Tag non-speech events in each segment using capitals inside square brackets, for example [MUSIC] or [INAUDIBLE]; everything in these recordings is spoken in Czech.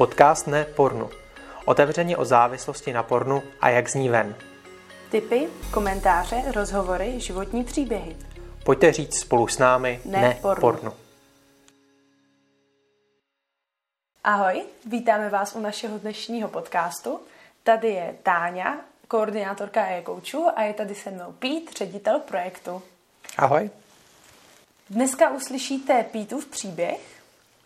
Podcast ne pornu. Otevřeně o závislosti na pornu a jak z ní ven. Tipy, komentáře, rozhovory, životní příběhy. Pojďte říct spolu s námi Ne ne, pornu. pornu. Ahoj, vítáme vás u našeho dnešního podcastu. Tady je Táňa, koordinátorka e-coachu a je tady se mnou Pít, ředitel projektu. Ahoj. Dneska uslyšíte Pítův příběh,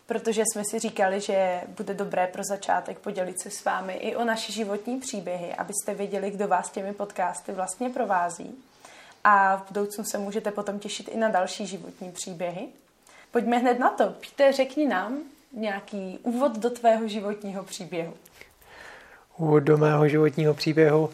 protože jsme si říkali, že bude dobré pro začátek podělit se s vámi i o naše životní příběhy, abyste věděli, kdo vás těmi podcasty vlastně provází. A v budoucnu se můžete potom těšit i na další životní příběhy. Pojďme hned na to. Píte, řekni nám nějaký úvod do tvého životního příběhu. Úvod do mého životního příběhu.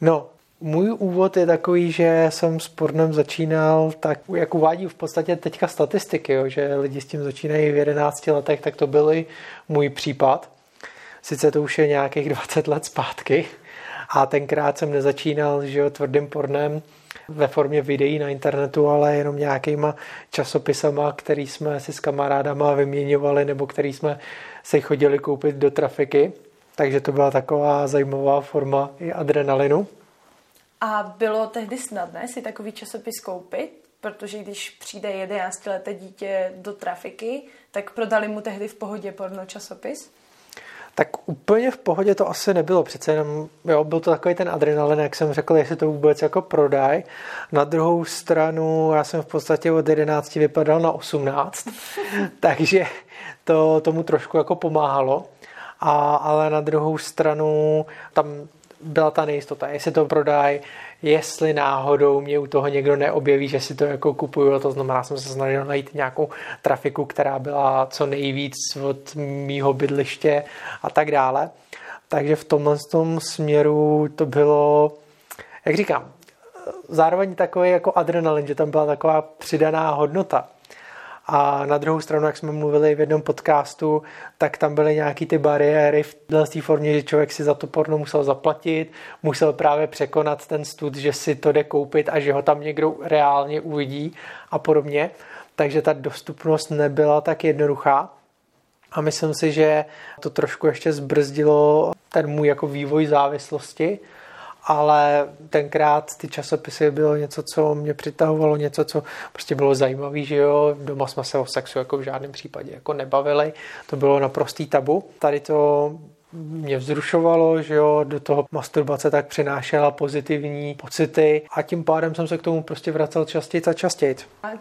No, můj úvod je takový, že jsem s pornem začínal, tak jak uvádí v podstatě teďka statistiky, jo, že lidi s tím začínají v 11 letech, tak to byl můj případ. Sice to už je nějakých 20 let zpátky a tenkrát jsem nezačínal že jo, tvrdým pornem ve formě videí na internetu, ale jenom nějakýma časopisama, který jsme si s kamarádama vyměňovali nebo který jsme si chodili koupit do trafiky. Takže to byla taková zajímavá forma i adrenalinu. A bylo tehdy snadné si takový časopis koupit, protože když přijde 11 leté dítě do trafiky, tak prodali mu tehdy v pohodě porno časopis. Tak úplně v pohodě to asi nebylo, přece jenom, jo, byl to takový ten adrenalin, jak jsem řekl, jestli to vůbec jako prodaj. Na druhou stranu, já jsem v podstatě od 11 vypadal na 18, [LAUGHS] takže to tomu trošku jako pomáhalo. A, ale na druhou stranu tam byla ta nejistota, jestli to prodají, jestli náhodou mě u toho někdo neobjeví, že si to jako kupuju, to znamená, jsem se snažil najít nějakou trafiku, která byla co nejvíc od mýho bydliště a tak dále. Takže v tomhle tom směru to bylo, jak říkám, zároveň takový jako adrenalin, že tam byla taková přidaná hodnota. A na druhou stranu, jak jsme mluvili v jednom podcastu, tak tam byly nějaký ty bariéry v té formě, že člověk si za to porno musel zaplatit, musel právě překonat ten stud, že si to jde koupit a že ho tam někdo reálně uvidí a podobně. Takže ta dostupnost nebyla tak jednoduchá. A myslím si, že to trošku ještě zbrzdilo ten můj jako vývoj závislosti, ale tenkrát ty časopisy bylo něco, co mě přitahovalo, něco, co prostě bylo zajímavé, že jo, doma jsme se o sexu jako v žádném případě jako nebavili, to bylo naprostý tabu. Tady to mě vzrušovalo, že jo, do toho masturbace tak přinášela pozitivní pocity a tím pádem jsem se k tomu prostě vracel častěji a častěji. A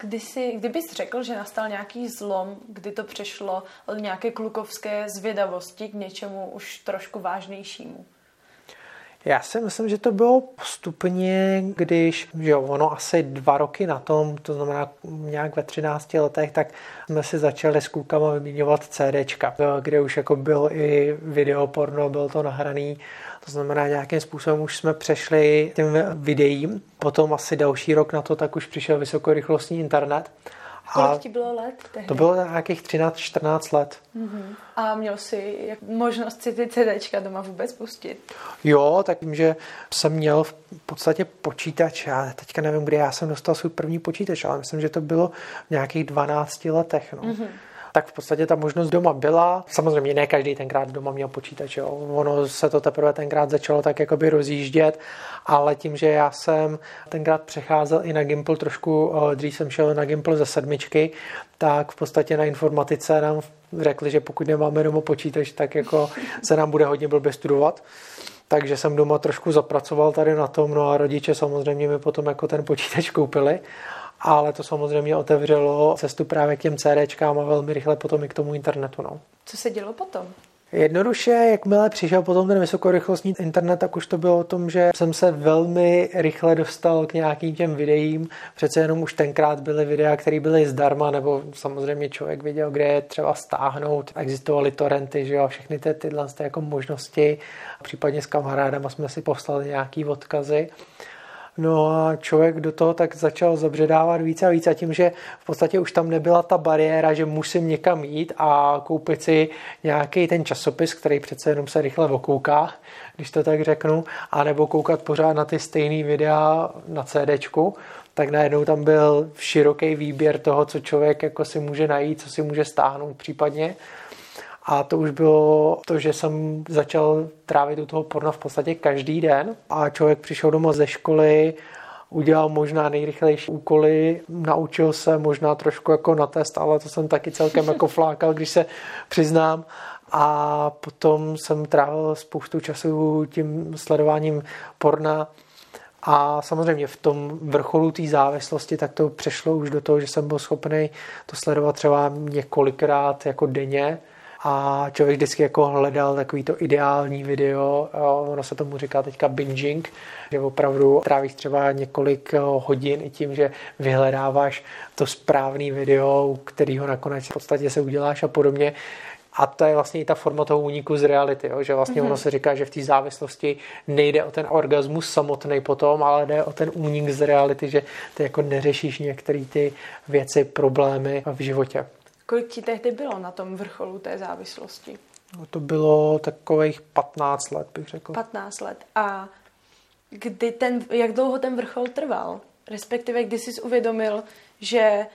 kdybys řekl, že nastal nějaký zlom, kdy to přešlo od nějaké klukovské zvědavosti k něčemu už trošku vážnějšímu? Já si myslím, že to bylo postupně, když, že jo, ono asi dva roky na tom, to znamená nějak ve 13 letech, tak jsme si začali s klukama vyměňovat CDčka, kde už jako byl i video porno, byl to nahraný, to znamená nějakým způsobem už jsme přešli tím videím, potom asi další rok na to, tak už přišel vysokorychlostní internet. Kolik ti bylo let tehdy? To bylo nějakých 13-14 let. Mm-hmm. A měl jsi možnost si ty CDčka doma vůbec pustit? Jo, tak tím, že jsem měl v podstatě počítač, já teďka nevím, kdy já jsem dostal svůj první počítač, ale myslím, že to bylo v nějakých 12 letech. No. Mm-hmm tak v podstatě ta možnost doma byla. Samozřejmě ne každý tenkrát doma měl počítač, jo. ono se to teprve tenkrát začalo tak jakoby rozjíždět, ale tím, že já jsem tenkrát přecházel i na Gimple trošku, dřív jsem šel na Gimple ze sedmičky, tak v podstatě na informatice nám řekli, že pokud nemáme doma počítač, tak jako se nám bude hodně blbě studovat. Takže jsem doma trošku zapracoval tady na tom, no a rodiče samozřejmě mi potom jako ten počítač koupili ale to samozřejmě otevřelo cestu právě k těm CDčkám a velmi rychle potom i k tomu internetu. No. Co se dělo potom? Jednoduše, jakmile přišel potom ten vysokorychlostní internet, tak už to bylo o tom, že jsem se velmi rychle dostal k nějakým těm videím. Přece jenom už tenkrát byly videa, které byly zdarma, nebo samozřejmě člověk viděl, kde je třeba stáhnout. Existovaly torrenty, že jo, všechny ty, tyhle ty jako možnosti. Případně s kamarádama jsme si poslali nějaký odkazy. No a člověk do toho tak začal zabředávat více a více a tím, že v podstatě už tam nebyla ta bariéra, že musím někam jít a koupit si nějaký ten časopis, který přece jenom se rychle okouká, když to tak řeknu, a nebo koukat pořád na ty stejné videa na CDčku, tak najednou tam byl široký výběr toho, co člověk jako si může najít, co si může stáhnout případně. A to už bylo to, že jsem začal trávit u toho porna v podstatě každý den a člověk přišel doma ze školy, udělal možná nejrychlejší úkoly, naučil se možná trošku jako na test, ale to jsem taky celkem jako [LAUGHS] flákal, když se přiznám. A potom jsem trávil spoustu času tím sledováním porna. A samozřejmě v tom vrcholu té závislosti tak to přešlo už do toho, že jsem byl schopný to sledovat třeba několikrát jako denně a člověk vždycky jako hledal takový to ideální video, ono se tomu říká teďka binging, že opravdu trávíš třeba několik hodin i tím, že vyhledáváš to správný video, kterýho nakonec v podstatě se uděláš a podobně. A to je vlastně i ta forma toho úniku z reality, jo? že vlastně mm-hmm. ono se říká, že v té závislosti nejde o ten orgasmus samotný potom, ale jde o ten únik z reality, že ty jako neřešíš některé ty věci, problémy v životě. Kolik ti tehdy bylo na tom vrcholu té závislosti? No to bylo takových 15 let, bych řekl. 15 let. A kdy ten, jak dlouho ten vrchol trval? Respektive, kdy jsi uvědomil, že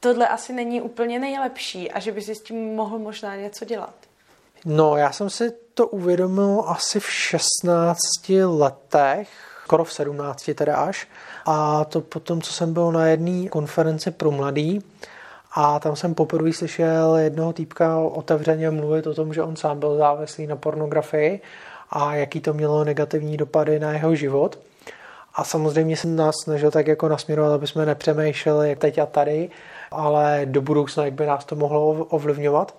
tohle asi není úplně nejlepší a že by si s tím mohl možná něco dělat? No, já jsem si to uvědomil asi v 16 letech, skoro v 17 teda až. A to potom, co jsem byl na jedné konferenci pro mladý, a tam jsem poprvé slyšel jednoho týpka otevřeně mluvit o tom, že on sám byl závislý na pornografii a jaký to mělo negativní dopady na jeho život. A samozřejmě jsem nás snažil tak jako nasměrovat, aby jsme nepřemýšleli jak teď a tady, ale do budoucna, jak by nás to mohlo ovlivňovat.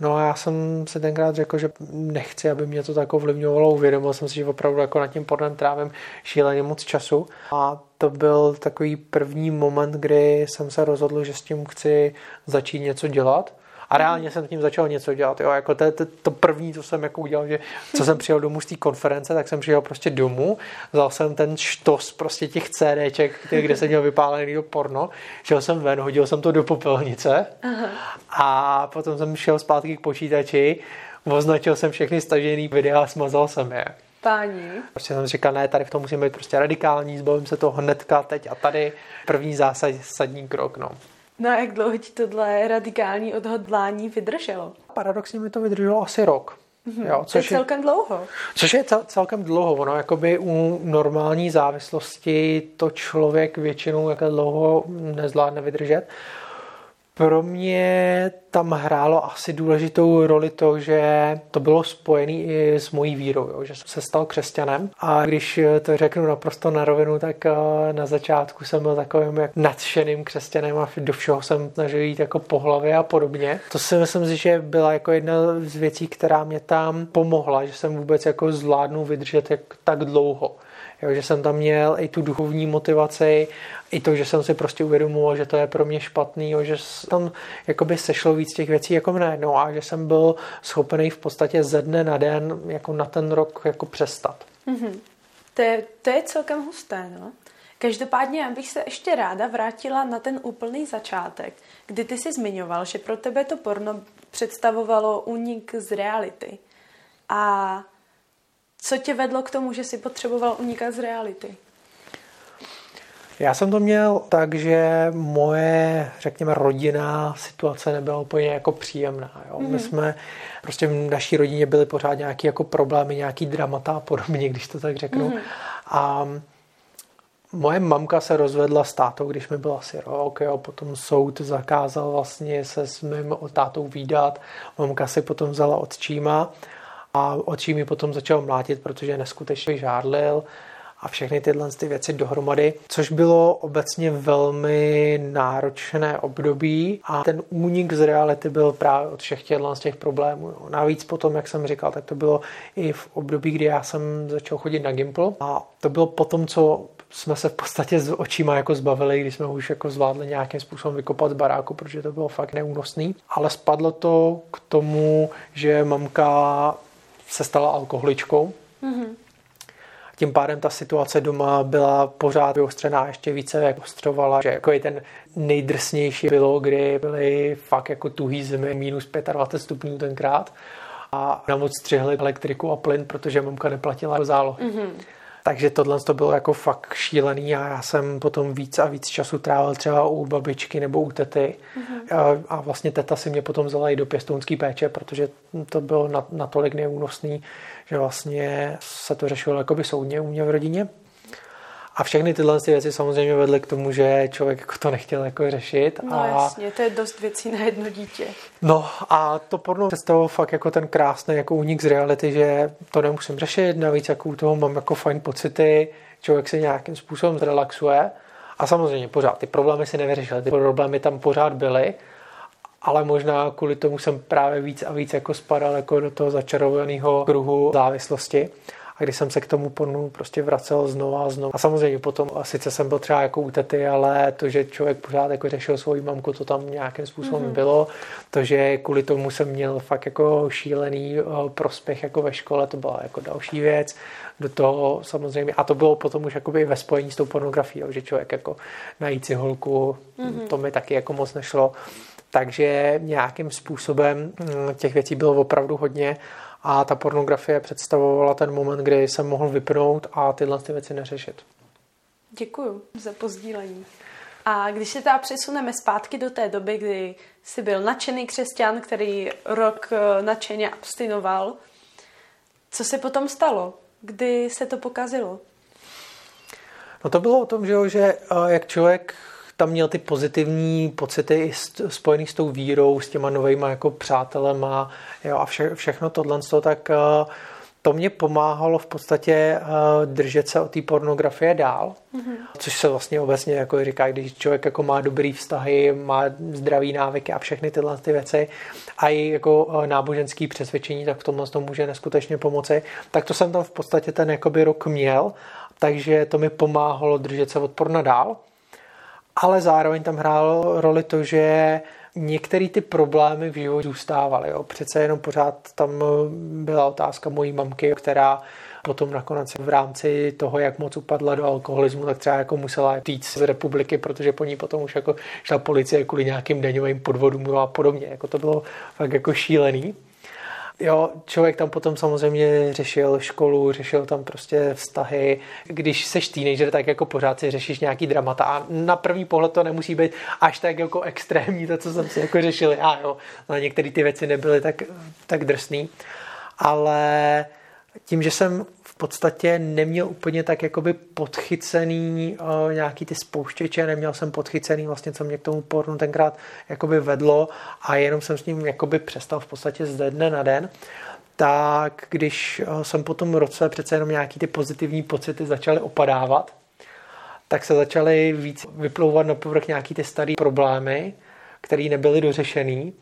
No a já jsem se tenkrát řekl, že nechci, aby mě to tak ovlivňovalo. Uvědomil jsem si, že opravdu jako nad tím pornem trávím šíleně moc času. A to byl takový první moment, kdy jsem se rozhodl, že s tím chci začít něco dělat. A reálně jsem tím začal něco dělat. Jo. Jako to, to, to první, co jsem jako udělal, že co jsem přijel domů z té konference, tak jsem přijel prostě domů, vzal jsem ten štos prostě těch CDček, kde jsem měl vypálený do porno, šel jsem ven, hodil jsem to do popelnice Aha. a potom jsem šel zpátky k počítači, označil jsem všechny stažený videa a smazal jsem je. Páni. Prostě jsem říkal, ne, tady v tom musíme být prostě radikální, zbavím se toho hnedka, teď a tady. První zásadní krok, no. No a jak dlouho ti tohle radikální odhodlání vydrželo? Paradoxně mi to vydrželo asi rok. Mm-hmm. Jo, což to je celkem dlouho. Což je cel, celkem dlouho. Ono jakoby u normální závislosti to člověk většinou jak dlouho nezvládne vydržet. Pro mě tam hrálo asi důležitou roli to, že to bylo spojené i s mojí vírou, jo, že jsem se stal křesťanem. A když to řeknu naprosto na rovinu, tak eh, na začátku jsem byl takovým jak nadšeným křesťanem a do všeho jsem snažil jít jako po hlavě a podobně. To si myslím, že byla jako jedna z věcí, která mě tam pomohla, že jsem vůbec jako zvládnu vydržet jak tak dlouho. Jo, že jsem tam měl i tu duchovní motivaci, i to, že jsem si prostě uvědomoval, že to je pro mě špatný, jo, že tam jakoby sešlo víc těch věcí jako mne, no a že jsem byl schopený v podstatě ze dne na den jako na ten rok jako přestat. Mm-hmm. To, je, to je celkem husté, no. Každopádně já bych se ještě ráda vrátila na ten úplný začátek, kdy ty jsi zmiňoval, že pro tebe to porno představovalo únik z reality. A co tě vedlo k tomu, že jsi potřeboval unikat z reality? Já jsem to měl tak, že moje, řekněme, rodinná situace nebyla úplně jako příjemná. Jo? Mm-hmm. My mhm. jsme, prostě v naší rodině byly pořád nějaké jako problémy, nějaký dramata a podobně, [LAUGHS] když to tak řeknu. Mm-hmm. A moje mamka se rozvedla s tátou, když mi byl asi rok, jo, potom soud zakázal vlastně se s mým tátou výdat. Mamka si potom vzala odčíma a očí mi potom začal mlátit, protože neskutečně žádlil a všechny tyhle ty věci dohromady, což bylo obecně velmi náročné období a ten únik z reality byl právě od všech těchto z těch problémů. Navíc potom, jak jsem říkal, tak to bylo i v období, kdy já jsem začal chodit na Gimple a to bylo potom, co jsme se v podstatě s očima jako zbavili, když jsme už jako zvládli nějakým způsobem vykopat z baráku, protože to bylo fakt neúnosný. Ale spadlo to k tomu, že mamka se stala alkoholičkou. Mm-hmm. Tím pádem ta situace doma byla pořád vyostřená, ještě více jak ostrovala, že jako je ten nejdrsnější bylo, kdy byly fakt jako tuhý zimy, minus 25 stupňů tenkrát a na moc střihli elektriku a plyn, protože mamka neplatila zálohy. Mm-hmm. Takže tohle to bylo jako fakt šílený a já jsem potom víc a víc času trávil třeba u babičky nebo u tety. Mm-hmm. A vlastně teta si mě potom vzala i do pěstounské péče, protože to bylo natolik neúnosný, že vlastně se to řešilo jakoby soudně u mě v rodině. A všechny tyhle věci samozřejmě vedly k tomu, že člověk jako to nechtěl jako řešit. No a... jasně, to je dost věcí na jedno dítě. No a to porno představilo fakt jako ten krásný jako únik z reality, že to nemusím řešit, navíc jako u toho mám jako fajn pocity, člověk se nějakým způsobem zrelaxuje. A samozřejmě pořád ty problémy si nevyřešil, ty problémy tam pořád byly, ale možná kvůli tomu jsem právě víc a víc jako spadal jako do toho začarovaného kruhu závislosti. A když jsem se k tomu pornu prostě vracel znova a znova. A samozřejmě potom, a sice jsem byl třeba jako u tety, ale to, že člověk pořád jako řešil svoji mamku, to tam nějakým způsobem mm-hmm. bylo. To, že kvůli tomu jsem měl fakt jako šílený eh, prospěch jako ve škole, to byla jako další věc. Do toho samozřejmě, a to bylo potom už jakoby ve spojení s tou pornografií, že člověk jako najít si holku, mm-hmm. to mi taky jako moc nešlo. Takže nějakým způsobem hm, těch věcí bylo opravdu hodně a ta pornografie představovala ten moment, kdy jsem mohl vypnout a tyhle ty věci neřešit. Děkuji za pozdílení. A když se teda přesuneme zpátky do té doby, kdy jsi byl nadšený křesťan, který rok eh, nadšeně abstinoval, co se potom stalo? Kdy se to pokazilo? No to bylo o tom, že, že eh, jak člověk tam měl ty pozitivní pocity spojený s tou vírou, s těma novejma jako přátelema jo, a vše, všechno tohle, tak uh, to mě pomáhalo v podstatě uh, držet se od té pornografie dál, mm-hmm. což se vlastně obecně jako říká, když člověk jako má dobrý vztahy, má zdravý návyky a všechny tyhle ty věci a i jako uh, náboženský přesvědčení, tak v tomhle to může neskutečně pomoci. Tak to jsem tam v podstatě ten jakoby rok měl, takže to mi pomáhalo držet se od porna dál ale zároveň tam hrálo roli to, že některé ty problémy v životě zůstávaly. Jo. Přece jenom pořád tam byla otázka mojí mamky, která potom nakonec v rámci toho, jak moc upadla do alkoholismu, tak třeba jako musela týct z republiky, protože po ní potom už jako šla policie kvůli nějakým daňovým podvodům a podobně. Jako to bylo fakt jako šílený. Jo, člověk tam potom samozřejmě řešil školu, řešil tam prostě vztahy. Když seš teenager, tak jako pořád si řešíš nějaký dramata a na první pohled to nemusí být až tak jako extrémní, to, co jsem si jako řešil. A jo, na některé ty věci nebyly tak, tak drsný. Ale tím, že jsem podstatě neměl úplně tak jakoby podchycený uh, nějaký ty spouštěče, neměl jsem podchycený vlastně, co mě k tomu pornu tenkrát jakoby vedlo a jenom jsem s ním jakoby přestal v podstatě z dne na den. Tak když uh, jsem po tom roce přece jenom nějaký ty pozitivní pocity začaly opadávat, tak se začaly víc vyplouvat na povrch nějaký ty staré problémy, které nebyly dořešený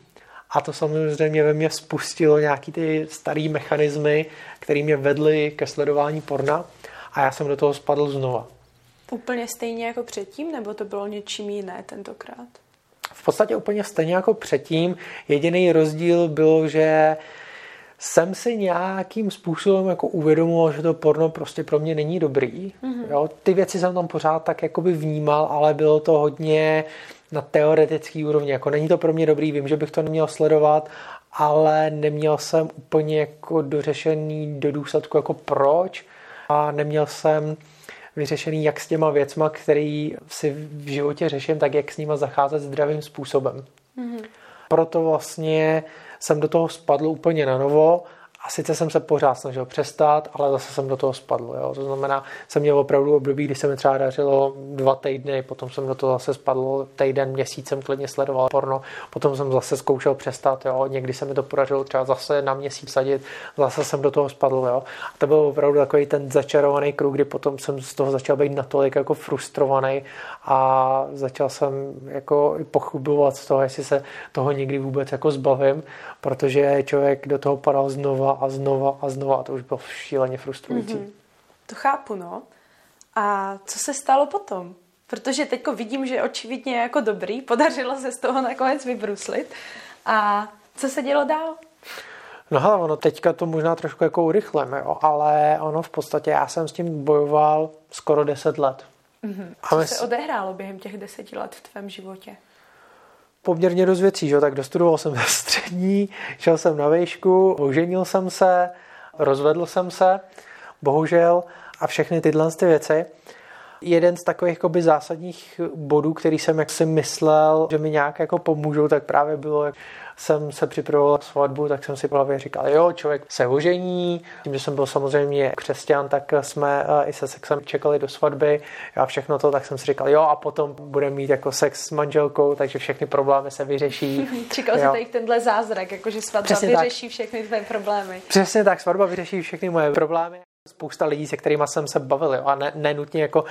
a to samozřejmě ve mně spustilo nějaký ty staré mechanismy, které mě vedly ke sledování porna a já jsem do toho spadl znova. Úplně stejně jako předtím, nebo to bylo něčím jiné tentokrát? V podstatě úplně stejně jako předtím. Jediný rozdíl byl, že jsem si nějakým způsobem jako uvědomoval, že to porno prostě pro mě není dobrý. Mm-hmm. Jo, ty věci jsem tam pořád tak jakoby vnímal, ale bylo to hodně na teoretický úrovni. Jako není to pro mě dobrý, vím, že bych to neměl sledovat, ale neměl jsem úplně jako dořešený do důsledku jako proč a neměl jsem vyřešený jak s těma věcma, který si v životě řeším, tak jak s nima zacházet zdravým způsobem. Mm-hmm. Proto vlastně jsem do toho spadl úplně na novo a sice jsem se pořád snažil přestat, ale zase jsem do toho spadl. Jo. To znamená, jsem měl opravdu období, kdy se mi třeba dařilo dva týdny, potom jsem do toho zase spadl týden, měsíc jsem klidně sledoval porno, potom jsem zase zkoušel přestat. Jo. Někdy se mi to podařilo třeba zase na měsíc sadit, zase jsem do toho spadl. Jo. A to byl opravdu takový ten začarovaný kruh, kdy potom jsem z toho začal být natolik jako frustrovaný a začal jsem jako pochybovat z toho, jestli se toho někdy vůbec jako zbavím, protože člověk do toho padal znova a znova a znova a to už bylo šíleně frustrující. Mm-hmm. To chápu, no. A co se stalo potom? Protože teďko vidím, že očividně je jako dobrý, podařilo se z toho nakonec vybruslit. A co se dělo dál? No hele, ono teďka to možná trošku jako urychleme, jo, ale ono v podstatě, já jsem s tím bojoval skoro 10 let. Mm-hmm. Co se odehrálo během těch deseti let v tvém životě? Poměrně dost věcí, že? tak dostudoval jsem [LAUGHS] střední, šel jsem na výšku, oženil jsem se, rozvedl jsem se, bohužel, a všechny tyhle ty věci. Jeden z takových jakoby, zásadních bodů, který jsem jak si myslel, že mi nějak jako pomůžou, tak právě bylo, jak jsem se připravoval svatbu, tak jsem si v hlavě říkal, jo, člověk se ožení, tím, že jsem byl samozřejmě křesťan, tak jsme eh, i se sexem čekali do svatby a všechno to, tak jsem si říkal, jo, a potom bude mít jako sex s manželkou, takže všechny problémy se vyřeší. [LAUGHS] Čekal jsi tady tenhle zázrak, jakože svatba Přesně vyřeší tak. všechny tvé problémy. Přesně tak, svatba vyřeší všechny moje problémy spousta lidí, se kterými jsem se bavil, jo, a ne, nenutně jako,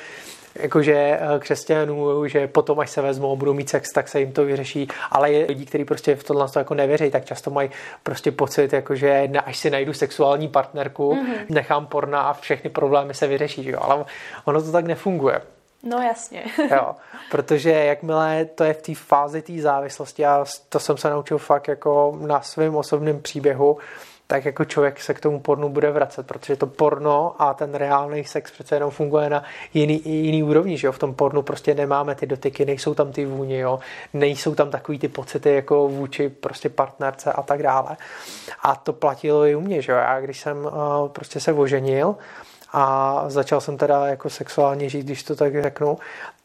jako, že eh, křesťanů, že potom, až se vezmou, budou mít sex, tak se jim to vyřeší, ale je lidí, kteří prostě v tohle to jako nevěří, tak často mají prostě pocit, jako, že až si najdu sexuální partnerku, mm-hmm. nechám porna a všechny problémy se vyřeší, jo, ale ono to tak nefunguje. No jasně. jo, [LAUGHS] protože jakmile to je v té fázi té závislosti, a to jsem se naučil fakt jako na svém osobním příběhu, tak jako člověk se k tomu pornu bude vracet, protože to porno a ten reálný sex přece jenom funguje na jiný, jiný úrovni, že jo? V tom pornu prostě nemáme ty dotyky, nejsou tam ty vůně, jo? Nejsou tam takový ty pocity jako vůči prostě partnerce a tak dále. A to platilo i u mě, že jo? Já když jsem uh, prostě se oženil, a začal jsem teda jako sexuálně žít, když to tak řeknu,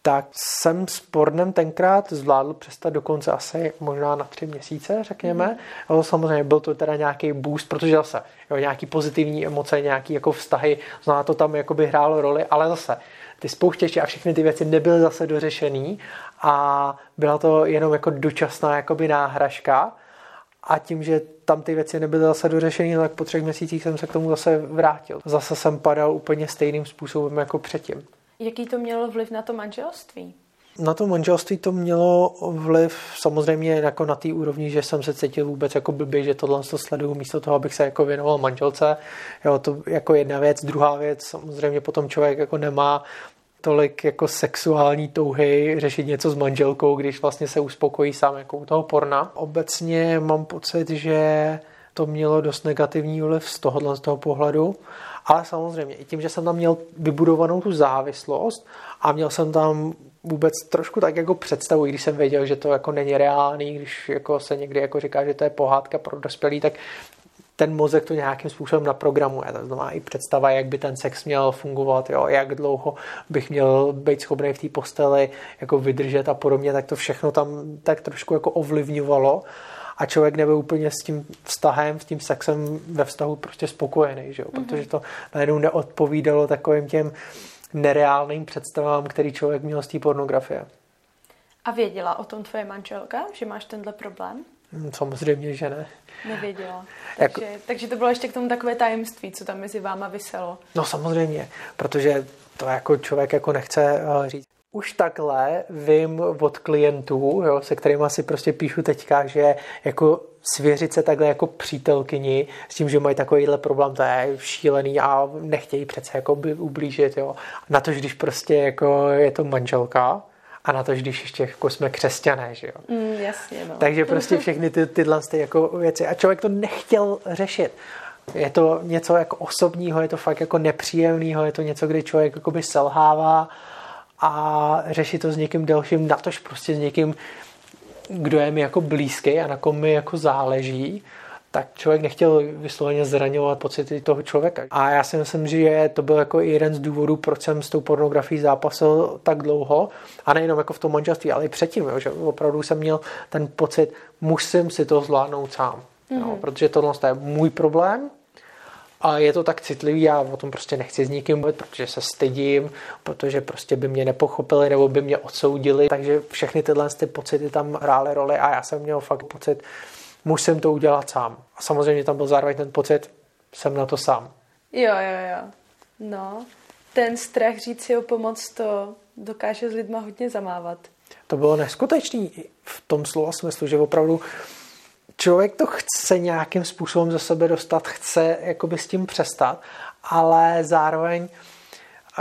tak jsem s pornem tenkrát zvládl přestat dokonce asi možná na tři měsíce, řekněme. Mm. Jo, samozřejmě byl to teda nějaký boost, protože zase jo, nějaký pozitivní emoce, nějaký jako vztahy, zná to tam jako by hrálo roli, ale zase ty spouštěče a všechny ty věci nebyly zase dořešený a byla to jenom jako dočasná jakoby náhražka a tím, že tam ty věci nebyly zase dořešené, tak po třech měsících jsem se k tomu zase vrátil. Zase jsem padal úplně stejným způsobem jako předtím. Jaký to mělo vliv na to manželství? Na to manželství to mělo vliv samozřejmě jako na té úrovni, že jsem se cítil vůbec jako blbý, že tohle to sleduju místo toho, abych se jako věnoval manželce. Jo, to jako jedna věc. Druhá věc, samozřejmě potom člověk jako nemá tolik jako sexuální touhy řešit něco s manželkou, když vlastně se uspokojí sám jako u toho porna. Obecně mám pocit, že to mělo dost negativní vliv z tohohle z toho pohledu. Ale samozřejmě i tím, že jsem tam měl vybudovanou tu závislost a měl jsem tam vůbec trošku tak jako představu, když jsem věděl, že to jako není reálný, když jako se někdy jako říká, že to je pohádka pro dospělý, tak ten mozek to nějakým způsobem naprogramuje. To znamená i představa, jak by ten sex měl fungovat, jo, jak dlouho bych měl být schopný v té posteli jako vydržet a podobně, tak to všechno tam tak trošku jako ovlivňovalo a člověk nebyl úplně s tím vztahem, s tím sexem ve vztahu prostě spokojený, že jo? Mm-hmm. protože to najednou neodpovídalo takovým těm nereálným představám, který člověk měl z té pornografie. A věděla o tom tvoje manželka, že máš tenhle problém? Hm, samozřejmě, že ne. Nevěděla. [LAUGHS] Takže, jako... takže to bylo ještě k tomu takové tajemství, co tam mezi váma vyselo. No samozřejmě, protože to jako člověk jako nechce eh, říct. Už takhle vím od klientů, jo, se kterými si prostě píšu teďka, že jako svěřit se takhle jako přítelkyni s tím, že mají takovýhle problém, to je šílený a nechtějí přece jako by ublížit, jo. Na to, když prostě jako je to manželka, a na to, když ještě jako jsme křesťané, že jo. Mm, jasně, no. Takže prostě [LAUGHS] všechny ty, tyhle ty jako věci. A člověk to nechtěl řešit. Je to něco jako osobního, je to fakt jako nepříjemného, je to něco, kdy člověk jakoby selhává a řešit to s někým dalším, natož prostě s někým, kdo je mi jako blízký a na kom mi jako záleží, tak člověk nechtěl vysloveně zraňovat pocity toho člověka. A já si myslím, že to byl jako jeden z důvodů, proč jsem s tou pornografií zápasil tak dlouho. A nejenom jako v tom manželství, ale i předtím, jo, že opravdu jsem měl ten pocit, musím si to zvládnout sám. Mm-hmm. Jo, mhm. protože tohle je můj problém, a je to tak citlivý, já o tom prostě nechci s nikým mluvit, protože se stydím, protože prostě by mě nepochopili nebo by mě odsoudili, takže všechny tyhle ty pocity tam hrály roli a já jsem měl fakt pocit, musím to udělat sám. A samozřejmě tam byl zároveň ten pocit, jsem na to sám. Jo, jo, jo. No, ten strach říct si o pomoc, to dokáže s lidma hodně zamávat. To bylo neskutečný v tom slova smyslu, že opravdu člověk to chce nějakým způsobem ze sebe dostat, chce jakoby s tím přestat, ale zároveň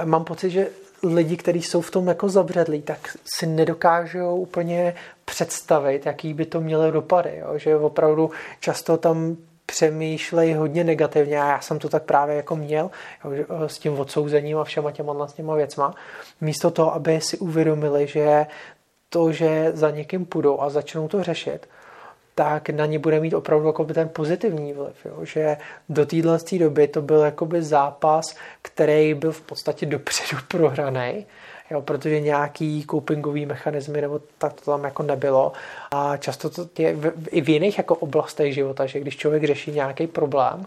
mám pocit, že lidi, kteří jsou v tom jako zabředlí, tak si nedokážou úplně představit, jaký by to mělo dopady. Jo? Že opravdu často tam přemýšlejí hodně negativně a já jsem to tak právě jako měl jo, s tím odsouzením a všema těma, těma věcma. Místo toho, aby si uvědomili, že to, že za někým půjdou a začnou to řešit, tak na ně bude mít opravdu jakoby ten pozitivní vliv. Jo? Že do téhle doby to byl jakoby zápas, který byl v podstatě dopředu [LAUGHS] prohraný, jo? protože nějaký copingový mechanismy nebo tak to tam jako nebylo. A často to je v, i v jiných jako oblastech života, že když člověk řeší nějaký problém,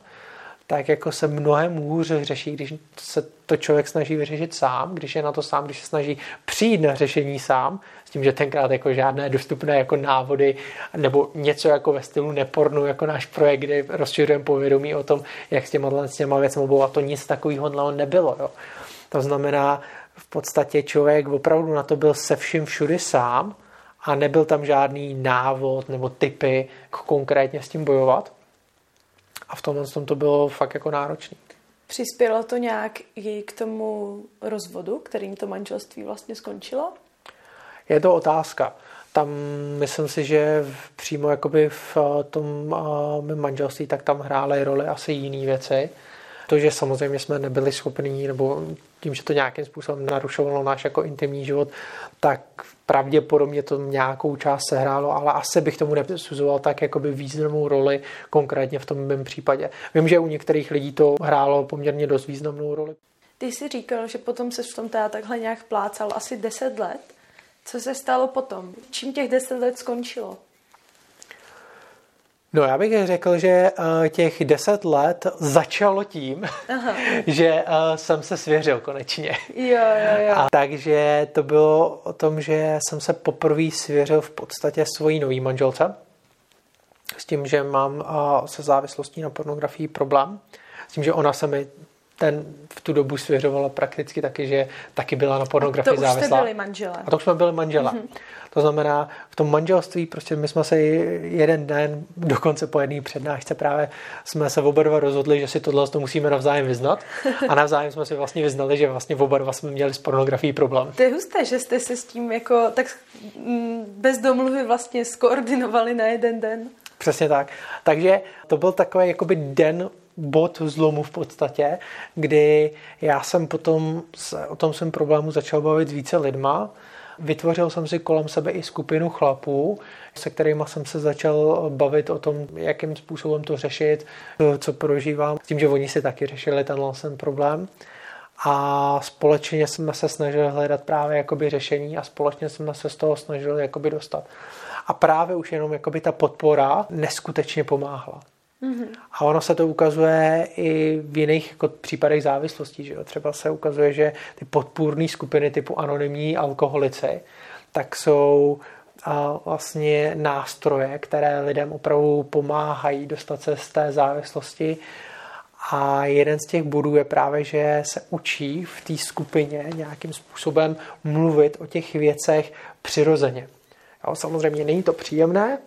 tak jako se mnohem hůř řeší, když se to člověk snaží vyřešit sám, když je na to sám, když se snaží přijít na řešení sám, tím, že tenkrát jako žádné dostupné jako návody nebo něco jako ve stylu nepornu, jako náš projekt, kde rozšiřujeme povědomí o tom, jak s těma, s těma věcmi bylo a to nic takového nebylo. Jo. To znamená, v podstatě člověk opravdu na to byl se vším všudy sám a nebyl tam žádný návod nebo typy, konkrétně s tím bojovat. A v tomhle tom to bylo fakt jako náročné. Přispělo to nějak i k tomu rozvodu, kterým to manželství vlastně skončilo? Je to otázka. Tam myslím si, že přímo jakoby v tom mém manželství, tak tam hrály roli asi jiné věci. To, že samozřejmě jsme nebyli schopní, nebo tím, že to nějakým způsobem narušovalo náš jako intimní život, tak pravděpodobně to nějakou část sehrálo, ale asi bych tomu nepřisuzoval tak jakoby významnou roli konkrétně v tom mém případě. Vím, že u některých lidí to hrálo poměrně dost významnou roli. Ty jsi říkal, že potom se v tom teda takhle nějak plácal asi 10 let. Co se stalo potom? Čím těch 10 let skončilo? No já bych řekl, že uh, těch deset let začalo tím, Aha. [LAUGHS] že uh, jsem se svěřil konečně. Jo, jo, jo. A takže to bylo o tom, že jsem se poprvé svěřil v podstatě svojí nový manželce. S tím, že mám uh, se závislostí na pornografii problém. S tím, že ona se mi ten v tu dobu svěřovala prakticky taky, že taky byla na pornografii závislá. A to už jste byli manželé. A to už jsme byli manžela. Mm-hmm. To znamená, v tom manželství prostě my jsme se jeden den, dokonce po jedné přednášce právě jsme se oba dva rozhodli, že si tohle to musíme navzájem vyznat a navzájem jsme si vlastně vyznali, že vlastně oba dva jsme měli s pornografií problém. To je husté, že jste se s tím jako tak mm, bez domluvy vlastně skoordinovali na jeden den. Přesně tak. Takže to byl takový jakoby den bod zlomu v podstatě, kdy já jsem potom se o tom svém problému začal bavit s více lidma. Vytvořil jsem si kolem sebe i skupinu chlapů, se kterými jsem se začal bavit o tom, jakým způsobem to řešit, co prožívám, s tím, že oni si taky řešili tenhle ten problém. A společně jsme se snažili hledat právě jakoby řešení a společně jsme se z toho snažili jakoby dostat. A právě už jenom jakoby ta podpora neskutečně pomáhala. Mm-hmm. A ono se to ukazuje i v jiných jako případech závislostí. Že jo? Třeba se ukazuje, že ty podpůrné skupiny typu anonymní alkoholici, tak jsou a vlastně nástroje, které lidem opravdu pomáhají dostat se z té závislosti. A jeden z těch bodů je právě, že se učí v té skupině nějakým způsobem mluvit o těch věcech přirozeně. Jo, samozřejmě není to příjemné,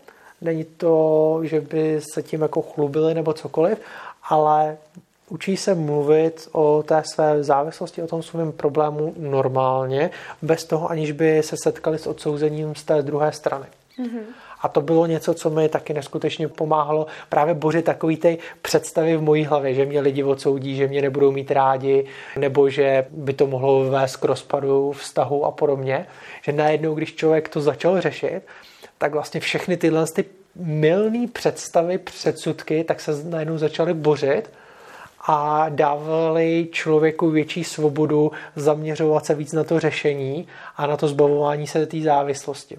Není to, že by se tím jako chlubili nebo cokoliv, ale učí se mluvit o té své závislosti, o tom svém problému normálně, bez toho, aniž by se setkali s odsouzením z té druhé strany. Mm-hmm. A to bylo něco, co mi taky neskutečně pomáhalo právě bořit takový ty představy v mojí hlavě, že mě lidi odsoudí, že mě nebudou mít rádi, nebo že by to mohlo vést k rozpadu vztahu a podobně. Že najednou, když člověk to začal řešit, tak vlastně všechny tyhle ty milné představy, předsudky, tak se najednou začaly bořit a dávali člověku větší svobodu zaměřovat se víc na to řešení a na to zbavování se té závislosti.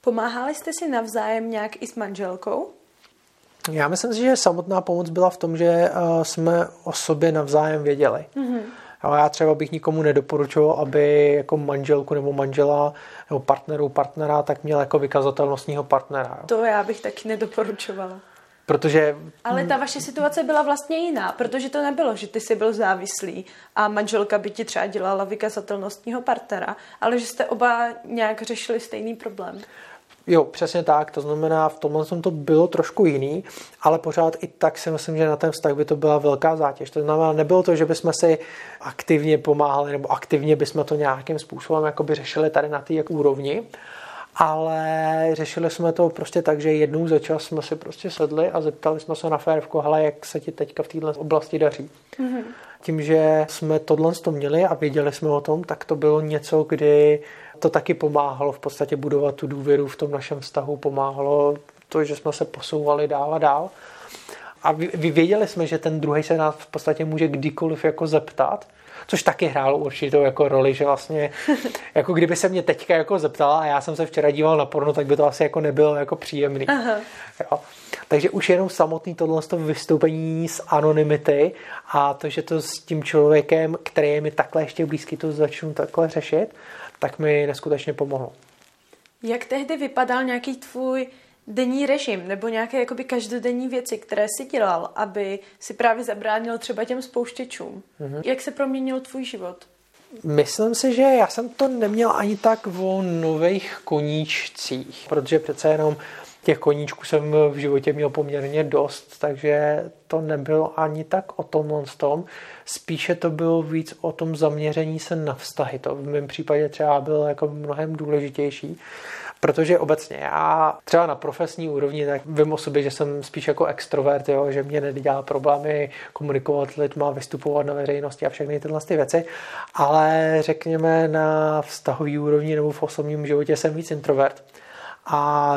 Pomáhali jste si navzájem nějak i s manželkou? Já myslím si, že samotná pomoc byla v tom, že eh, jsme o sobě navzájem věděli. Mm-hmm. Ale já třeba bych nikomu nedoporučoval, aby jako manželku nebo manžela nebo partneru, partnera, tak měl jako vykazatelnostního partnera. To já bych taky nedoporučovala. Protože... Ale ta vaše situace byla vlastně jiná, protože to nebylo, že ty jsi byl závislý a manželka by ti třeba dělala vykazatelnostního partnera, ale že jste oba nějak řešili stejný problém. Jo, přesně tak. To znamená, v tomhle tom to bylo trošku jiný, ale pořád i tak si myslím, že na ten vztah by to byla velká zátěž. To znamená, nebylo to, že bychom si aktivně pomáhali nebo aktivně bychom to nějakým způsobem jakoby řešili tady na té jak úrovni, ale řešili jsme to prostě tak, že jednou za čas jsme si prostě sedli a zeptali jsme se na férovku, hele, jak se ti teďka v této oblasti daří. Mm-hmm. Tím, že jsme tohle to měli a věděli jsme o tom, tak to bylo něco, kdy to taky pomáhalo v podstatě budovat tu důvěru v tom našem vztahu, pomáhalo to, že jsme se posouvali dál a dál. A věděli jsme, že ten druhý se nás v podstatě může kdykoliv jako zeptat, což taky hrálo určitou jako roli, že vlastně, [LAUGHS] jako kdyby se mě teďka jako zeptala a já jsem se včera díval na porno, tak by to asi jako nebylo jako příjemný. Aha. Jo. Takže už jenom samotný tohle vystoupení z anonymity a to, že to s tím člověkem, který je mi takhle ještě blízký, to začnu takhle řešit, tak mi neskutečně pomohlo. Jak tehdy vypadal nějaký tvůj denní režim nebo nějaké jakoby každodenní věci, které si dělal, aby si právě zabránil třeba těm spouštěčům? Mm-hmm. Jak se proměnil tvůj život? Myslím si, že já jsem to neměl ani tak o nových koníčcích, protože přece jenom těch koníčků jsem v životě měl poměrně dost, takže to nebylo ani tak o tomhle tom. Spíše to bylo víc o tom zaměření se na vztahy. To v mém případě třeba bylo jako mnohem důležitější. Protože obecně já třeba na profesní úrovni, tak vím o sobě, že jsem spíš jako extrovert, jo, že mě nedělá problémy komunikovat s lidma, vystupovat na veřejnosti a všechny tyhle ty věci, ale řekněme na vztahový úrovni nebo v osobním životě jsem víc introvert. A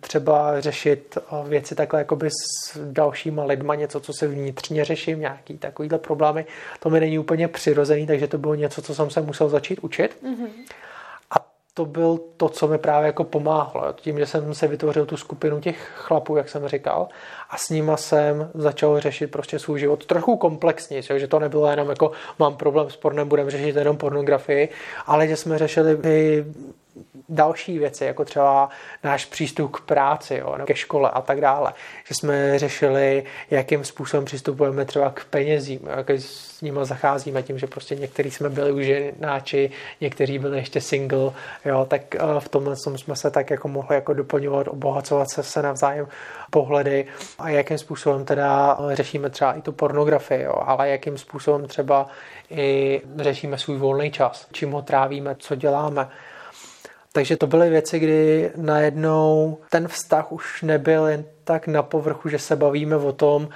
třeba řešit věci takhle jakoby s dalšíma lidma, něco, co se vnitřně řeším, nějaký takovýhle problémy, to mi není úplně přirozený, takže to bylo něco, co jsem se musel začít učit. Mm-hmm to byl to, co mi právě jako pomáhlo. Tím, že jsem se vytvořil tu skupinu těch chlapů, jak jsem říkal, a s nima jsem začal řešit prostě svůj život trochu komplexně, že to nebylo jenom jako mám problém s pornem, budeme řešit jenom pornografii, ale že jsme řešili i další věci, jako třeba náš přístup k práci, jo, ke škole a tak dále. Že jsme řešili, jakým způsobem přistupujeme třeba k penězím, jak s nimi zacházíme tím, že prostě někteří jsme byli už ženáči, někteří byli ještě single, jo, tak eh, v tomhle jsme se tak jako mohli jako doplňovat, obohacovat se, se navzájem pohledy a jakým způsobem teda řešíme třeba i tu pornografii, jo, ale jakým způsobem třeba i řešíme svůj volný čas, čím ho trávíme, co děláme. Takže to byly věci, kdy najednou ten vztah už nebyl jen tak na povrchu, že se bavíme o tom,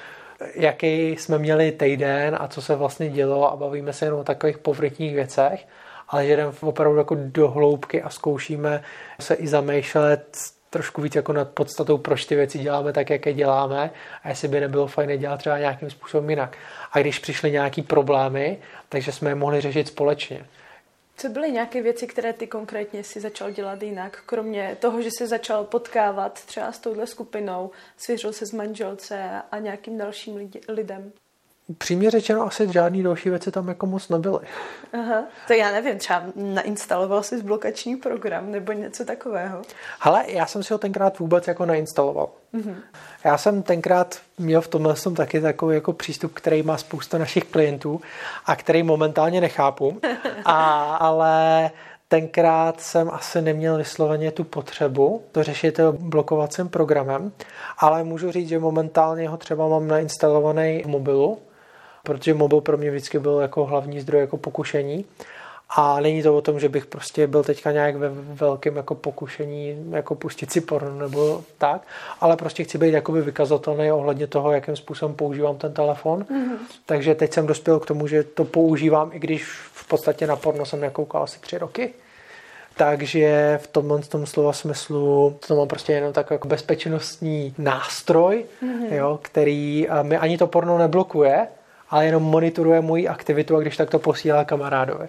jaký jsme měli týden a co se vlastně dělo a bavíme se jenom o takových povrchních věcech, ale že jdeme opravdu jako do hloubky a zkoušíme se i zamýšlet trošku víc jako nad podstatou, proč ty věci děláme tak, jak je děláme a jestli by nebylo fajn dělat třeba nějakým způsobem jinak. A když přišly nějaký problémy, takže jsme je mohli řešit společně. Co byly nějaké věci, které ty konkrétně si začal dělat jinak, kromě toho, že se začal potkávat třeba s touhle skupinou, svěřil se s manželce a nějakým dalším lidem? Přímě řečeno, asi žádný další věci tam jako moc nebyly. Aha, to já nevím, třeba nainstaloval jsi blokační program nebo něco takového? Ale já jsem si ho tenkrát vůbec jako nainstaloval. Mm-hmm. Já jsem tenkrát měl v tomhle tom taky takový jako přístup, který má spousta našich klientů a který momentálně nechápu, a, [LAUGHS] ale tenkrát jsem asi neměl vysloveně tu potřebu to řešit blokovacím programem, ale můžu říct, že momentálně ho třeba mám nainstalovaný v mobilu, protože mobil pro mě vždycky byl jako hlavní zdroj jako pokušení. A není to o tom, že bych prostě byl teďka nějak ve velkém jako pokušení jako pustit si porno nebo tak, ale prostě chci být jakoby vykazatelný ohledně toho, jakým způsobem používám ten telefon. Mm-hmm. Takže teď jsem dospěl k tomu, že to používám, i když v podstatě na porno jsem nekoukal asi tři roky. Takže v tomhle tom slova smyslu to mám prostě jenom takový jako bezpečnostní nástroj, mm-hmm. jo, který mi ani to porno neblokuje, ale jenom monitoruje moji aktivitu a když tak to posílá kamarádovi.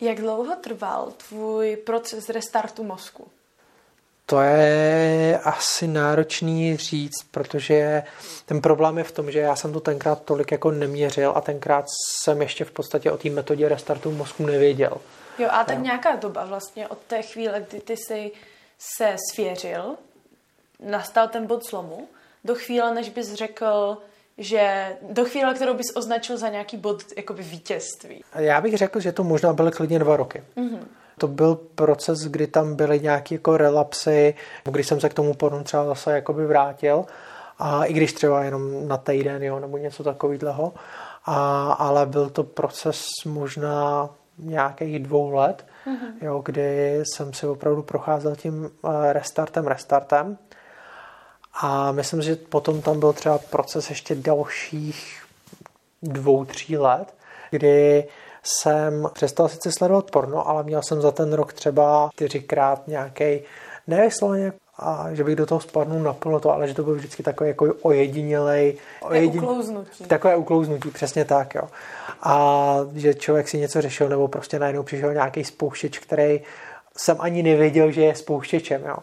Jak dlouho trval tvůj proces restartu mozku? To je asi náročný říct, protože ten problém je v tom, že já jsem to tenkrát tolik jako neměřil a tenkrát jsem ještě v podstatě o té metodě restartu mozku nevěděl. Jo, a tak no. nějaká doba vlastně od té chvíle, kdy ty jsi se svěřil, nastal ten bod zlomu, do chvíle, než bys řekl, že do chvíle, kterou bys označil za nějaký bod jakoby vítězství? Já bych řekl, že to možná byly klidně dva roky. Mm-hmm. To byl proces, kdy tam byly nějaké jako relapsy, kdy jsem se k tomu pornu třeba zase jakoby vrátil. A i když třeba jenom na týden, jo, nebo něco takového. A, ale byl to proces možná nějakých dvou let, mm-hmm. jo, kdy jsem si opravdu procházel tím eh, restartem, restartem. A myslím, že potom tam byl třeba proces ještě dalších dvou, tří let, kdy jsem přestal sice sledovat porno, ale měl jsem za ten rok třeba čtyřikrát nějaký nevysloveně a že bych do toho spadnul naplno to, ale že to byl vždycky takový jako ojedinělej. Ojedin... Uklouznutí. Takové uklouznutí, přesně tak, jo. A že člověk si něco řešil, nebo prostě najednou přišel nějaký spouštěč, který jsem ani nevěděl, že je spouštěčem, jo.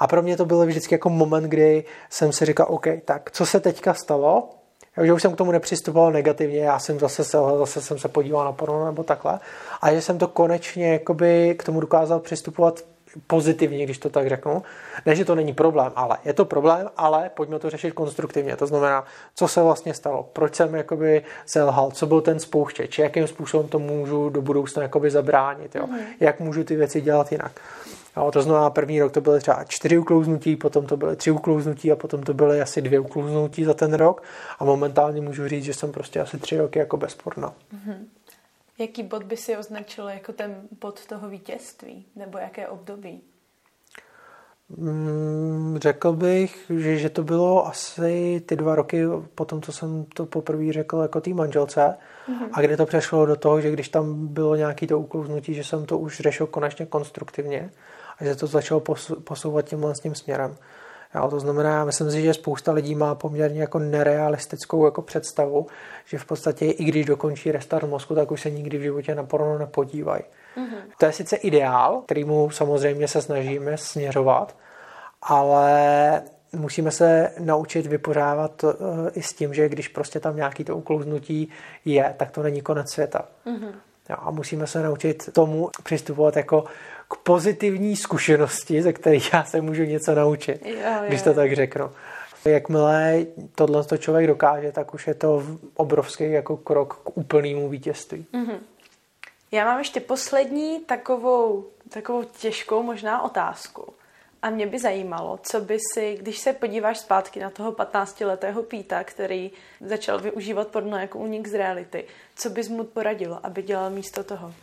A pro mě to bylo vždycky jako moment, kdy jsem si říkal, OK, tak co se teďka stalo? Já, že už jsem k tomu nepřistupoval negativně, já jsem zase se, zase jsem se podíval na porno nebo takhle. A že jsem to konečně jakoby k tomu dokázal přistupovat pozitivně, když to tak řeknu. Ne, že to není problém, ale je to problém, ale pojďme to řešit konstruktivně. To znamená, co se vlastně stalo, proč jsem jakoby selhal, co byl ten spouštěč, jakým způsobem to můžu do budoucna jakoby zabránit, jo? Mm-hmm. jak můžu ty věci dělat jinak. Jo, to znamená, první rok to byly třeba čtyři uklouznutí, potom to byly tři uklouznutí a potom to byly asi dvě uklouznutí za ten rok. A momentálně můžu říct, že jsem prostě asi tři roky jako bez porna. Mm-hmm. Jaký bod by si označil jako ten bod toho vítězství? Nebo jaké období? Mm, řekl bych, že, že to bylo asi ty dva roky po tom, co jsem to poprvé řekl jako té manželce mm-hmm. a kde to přešlo do toho, že když tam bylo nějaké to uklouznutí, že jsem to už řešil konečně konstruktivně a že to začalo posouvat tím tím směrem. Jo, to znamená, myslím si, že spousta lidí má poměrně jako nerealistickou jako představu, že v podstatě i když dokončí restart mozku, tak už se nikdy v životě na porno nepodívají. Mm-hmm. To je sice ideál, kterýmu samozřejmě se snažíme směřovat, ale musíme se naučit vypořádat uh, i s tím, že když prostě tam nějaký to uklouznutí je, tak to není konec světa. Mm-hmm. Jo, a musíme se naučit tomu přistupovat jako k pozitivní zkušenosti, ze kterých já se můžu něco naučit, jo, jo. když to tak řeknu. Jakmile tohle to člověk dokáže, tak už je to obrovský jako krok k úplnému vítězství. Mm-hmm. Já mám ještě poslední takovou, takovou těžkou možná otázku. A mě by zajímalo, co by si, když se podíváš zpátky na toho 15-letého Píta, který začal využívat porno jako únik z reality, co bys mu poradilo, aby dělal místo toho?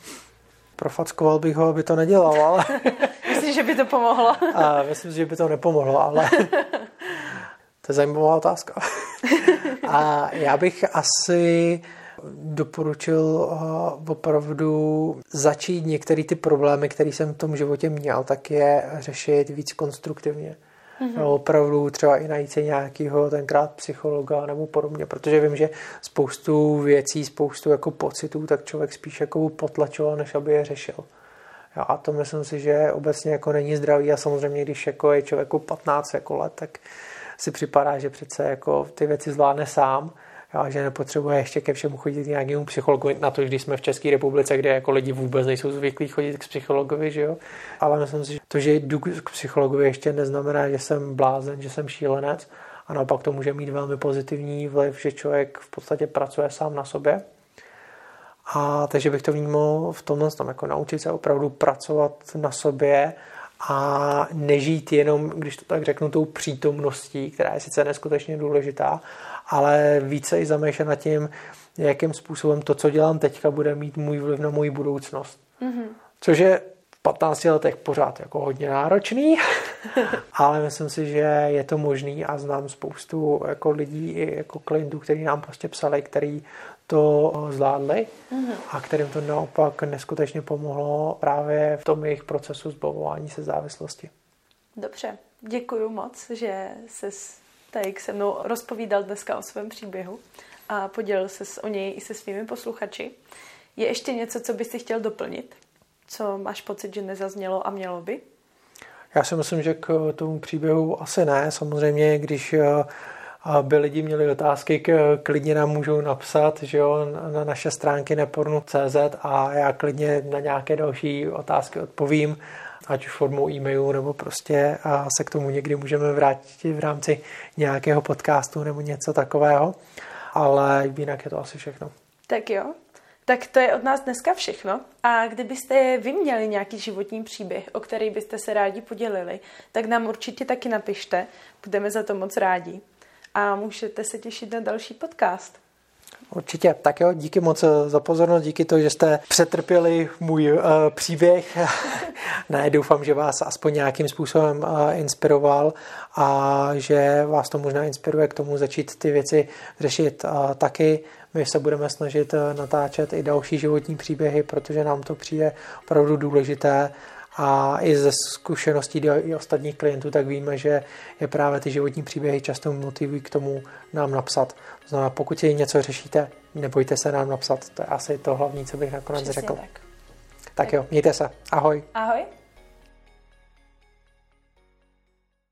Profackoval bych ho, aby to nedělal, ale... [LAUGHS] Myslíš, že by to pomohlo? A myslím, že by to nepomohlo, ale... [LAUGHS] to je zajímavá otázka. [LAUGHS] A já bych asi doporučil eh, opravdu začít některé ty problémy, které jsem v tom životě měl, tak je řešit víc konstruktivně. Mm-hmm. No, opravdu třeba i najít se nějakého tenkrát psychologa nebo podobně, protože vím, že spoustu věcí, spoustu jako pocitů, tak člověk spíš jako potlačoval, než aby je řešil. Jo, a to myslím si, že obecně jako není zdravý a samozřejmě, když jako je člověku 15 jako let, tak si připadá, že přece jako ty věci zvládne sám jo, že nepotřebuje ještě ke všemu chodit nějakému psychologovi, na to, když jsme v České republice, kde jako lidi vůbec nejsou zvyklí chodit k psychologovi, že jo. Ale myslím si, že to, že jdu k psychologovi ještě neznamená, že jsem blázen, že jsem šílenec a naopak to může mít velmi pozitivní vliv, že člověk v podstatě pracuje sám na sobě. A takže bych to vnímal v tomhle tom, jako naučit se opravdu pracovat na sobě a nežít jenom, když to tak řeknu, tou přítomností, která je sice neskutečně důležitá, ale více i zamýšlet nad tím, jakým způsobem to, co dělám teďka, bude mít můj vliv na můj budoucnost. Mm-hmm. Což je v 15 letech pořád jako hodně náročný, [LAUGHS] ale myslím si, že je to možný a znám spoustu jako lidí i jako klientů, kteří nám prostě psali, který to zvládli mm-hmm. a kterým to naopak neskutečně pomohlo právě v tom jejich procesu zbavování se závislosti. Dobře, děkuji moc, že se tady se mnou rozpovídal dneska o svém příběhu a podělil se o něj i se svými posluchači. Je ještě něco, co bys si chtěl doplnit? Co máš pocit, že nezaznělo a mělo by? Já si myslím, že k tomu příběhu asi ne. Samozřejmě, když eh, by lidi měli otázky, klidně nám můžou napsat že jo, na naše stránky nepornu.cz a já klidně na nějaké další otázky odpovím ať už formou e-mailu, nebo prostě a se k tomu někdy můžeme vrátit v rámci nějakého podcastu nebo něco takového. Ale jinak je to asi všechno. Tak jo. Tak to je od nás dneska všechno. A kdybyste vy měli nějaký životní příběh, o který byste se rádi podělili, tak nám určitě taky napište. Budeme za to moc rádi. A můžete se těšit na další podcast. Určitě. Tak jo, díky moc eh, za pozornost, díky to, že jste přetrpěli můj uh, příběh. [LAUGHS] ne, doufám, že vás aspoň nějakým způsobem uh, inspiroval a že vás to možná inspiruje k tomu začít ty věci řešit uh, taky. My se budeme snažit uh, natáčet i další životní příběhy, protože nám to přijde opravdu důležité A i ze zkušeností i ostatních klientů, tak víme, že je právě ty životní příběhy často motivují k tomu nám napsat. To znamená, pokud si něco řešíte, nebojte se nám napsat. To je asi to hlavní, co bych nakonec Přesně řekl. tak. Tak jo, mějte se. Ahoj. Ahoj.